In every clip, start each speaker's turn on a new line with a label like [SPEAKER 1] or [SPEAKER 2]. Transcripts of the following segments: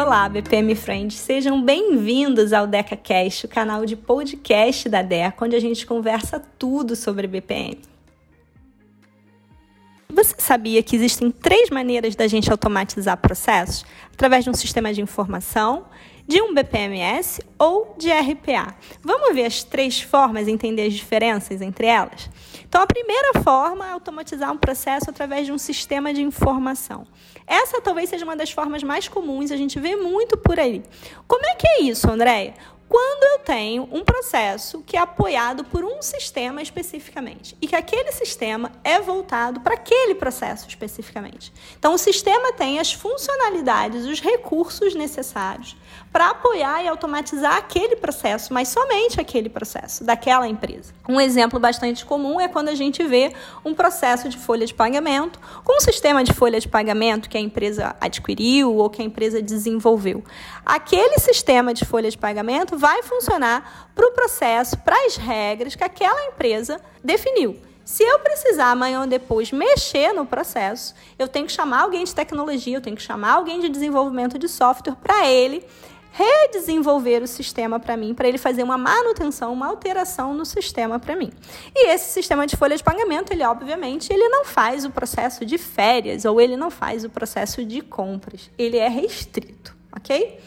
[SPEAKER 1] Olá, BPM Friends, sejam bem-vindos ao DecaCast, o canal de podcast da DECA, onde a gente conversa tudo sobre BPM. Você sabia que existem três maneiras da gente automatizar processos? Através de um sistema de informação, de um BPMS ou de RPA. Vamos ver as três formas e entender as diferenças entre elas? Então, a primeira forma é automatizar um processo através de um sistema de informação. Essa talvez seja uma das formas mais comuns, a gente vê muito por aí. Como é que é isso, Andréia? Quando eu tenho um processo que é apoiado por um sistema especificamente e que aquele sistema é voltado para aquele processo especificamente. Então, o sistema tem as funcionalidades, os recursos necessários para apoiar e automatizar aquele processo, mas somente aquele processo daquela empresa. Um exemplo bastante comum é quando a gente vê um processo de folha de pagamento com um sistema de folha de pagamento que a empresa adquiriu ou que a empresa desenvolveu. Aquele sistema de folha de pagamento vai funcionar para o processo, para as regras que aquela empresa definiu. Se eu precisar amanhã ou depois mexer no processo, eu tenho que chamar alguém de tecnologia, eu tenho que chamar alguém de desenvolvimento de software para ele redesenvolver o sistema para mim, para ele fazer uma manutenção, uma alteração no sistema para mim. E esse sistema de folha de pagamento, ele obviamente, ele não faz o processo de férias ou ele não faz o processo de compras. Ele é restrito, ok?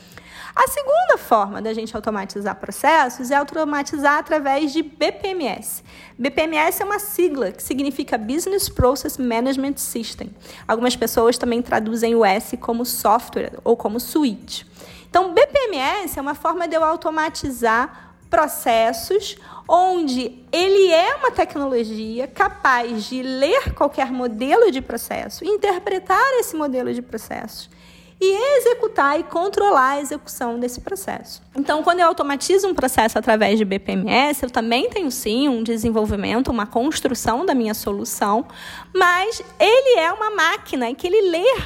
[SPEAKER 1] A segunda forma da gente automatizar processos é automatizar através de BPMS. BPMS é uma sigla que significa Business Process Management System. Algumas pessoas também traduzem o S como software ou como suite. Então, BPMS é uma forma de eu automatizar processos onde ele é uma tecnologia capaz de ler qualquer modelo de processo, interpretar esse modelo de processo e executar e controlar a execução desse processo. Então, quando eu automatizo um processo através de BPMS, eu também tenho sim um desenvolvimento, uma construção da minha solução, mas ele é uma máquina que ele lê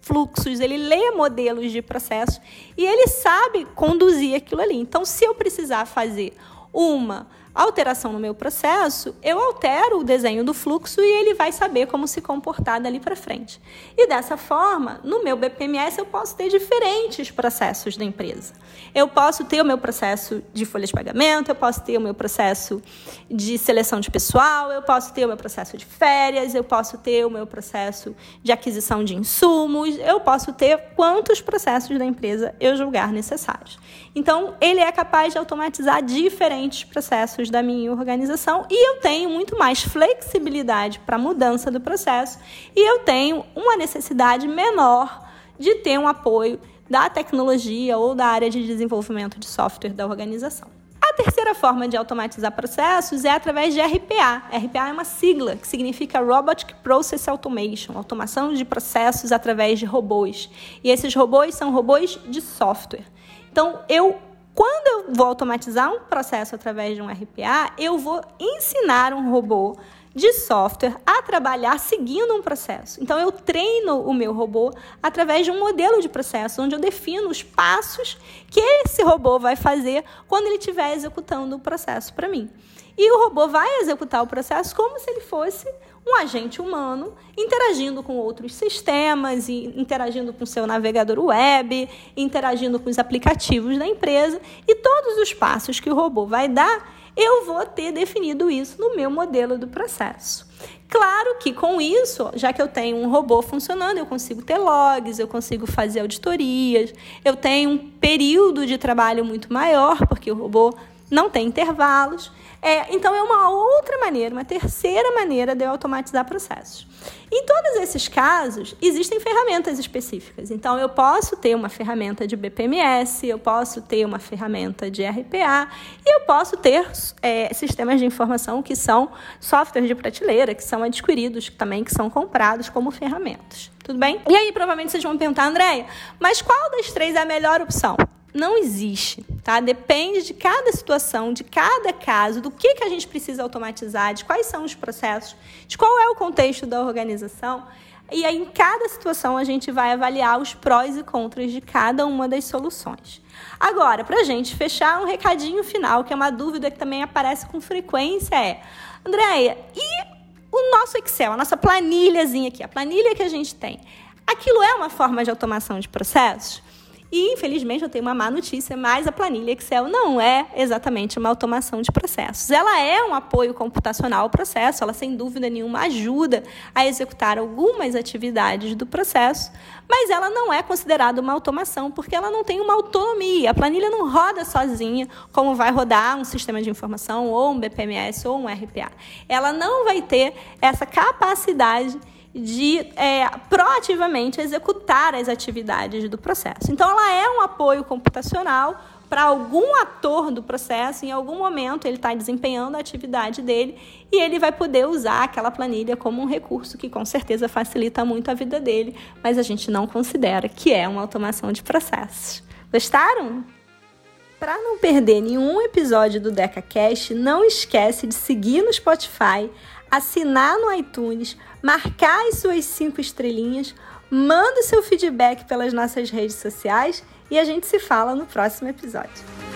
[SPEAKER 1] fluxos, ele lê modelos de processo e ele sabe conduzir aquilo ali. Então, se eu precisar fazer uma alteração no meu processo, eu altero o desenho do fluxo e ele vai saber como se comportar dali para frente. E dessa forma, no meu BPMS eu posso ter diferentes processos da empresa. Eu posso ter o meu processo de folha de pagamento, eu posso ter o meu processo de seleção de pessoal, eu posso ter o meu processo de férias, eu posso ter o meu processo de aquisição de insumos, eu posso ter quantos processos da empresa eu julgar necessários. Então, ele é capaz de automatizar diferentes processos da minha organização e eu tenho muito mais flexibilidade para mudança do processo e eu tenho uma necessidade menor de ter um apoio da tecnologia ou da área de desenvolvimento de software da organização. A terceira forma de automatizar processos é através de RPA. RPA é uma sigla que significa Robotic Process Automation, automação de processos através de robôs. E esses robôs são robôs de software. Então, eu quando eu vou automatizar um processo através de um RPA, eu vou ensinar um robô de software a trabalhar seguindo um processo. Então, eu treino o meu robô através de um modelo de processo, onde eu defino os passos que esse robô vai fazer quando ele estiver executando o processo para mim. E o robô vai executar o processo como se ele fosse um agente humano interagindo com outros sistemas, e interagindo com seu navegador web, interagindo com os aplicativos da empresa e todos os passos que o robô vai dar, eu vou ter definido isso no meu modelo do processo. Claro que com isso, já que eu tenho um robô funcionando, eu consigo ter logs, eu consigo fazer auditorias, eu tenho um período de trabalho muito maior, porque o robô não tem intervalos. É, então, é uma outra maneira, uma terceira maneira de eu automatizar processos. Em todos esses casos, existem ferramentas específicas. Então, eu posso ter uma ferramenta de BPMS, eu posso ter uma ferramenta de RPA e eu posso ter é, sistemas de informação que são softwares de prateleira, que são adquiridos também, que são comprados como ferramentas. Tudo bem? E aí, provavelmente vocês vão perguntar, Andréia, mas qual das três é a melhor opção? não existe, tá? Depende de cada situação, de cada caso, do que, que a gente precisa automatizar, de quais são os processos, de qual é o contexto da organização. E aí, em cada situação, a gente vai avaliar os prós e contras de cada uma das soluções. Agora, para a gente fechar, um recadinho final, que é uma dúvida que também aparece com frequência, é: Andréia, e o nosso Excel, a nossa planilhazinha aqui, a planilha que a gente tem, aquilo é uma forma de automação de processos? E, infelizmente, eu tenho uma má notícia, mas a planilha Excel não é exatamente uma automação de processos. Ela é um apoio computacional ao processo, ela, sem dúvida nenhuma, ajuda a executar algumas atividades do processo, mas ela não é considerada uma automação, porque ela não tem uma autonomia. A planilha não roda sozinha, como vai rodar um sistema de informação, ou um BPMS, ou um RPA. Ela não vai ter essa capacidade de é, proativamente executar as atividades do processo. Então, ela é um apoio computacional para algum ator do processo, em algum momento ele está desempenhando a atividade dele e ele vai poder usar aquela planilha como um recurso que com certeza facilita muito a vida dele, mas a gente não considera que é uma automação de processos. Gostaram? Para não perder nenhum episódio do DecaCast, não esquece de seguir no Spotify, assinar no iTunes, marcar as suas cinco estrelinhas, manda o seu feedback pelas nossas redes sociais e a gente se fala no próximo episódio.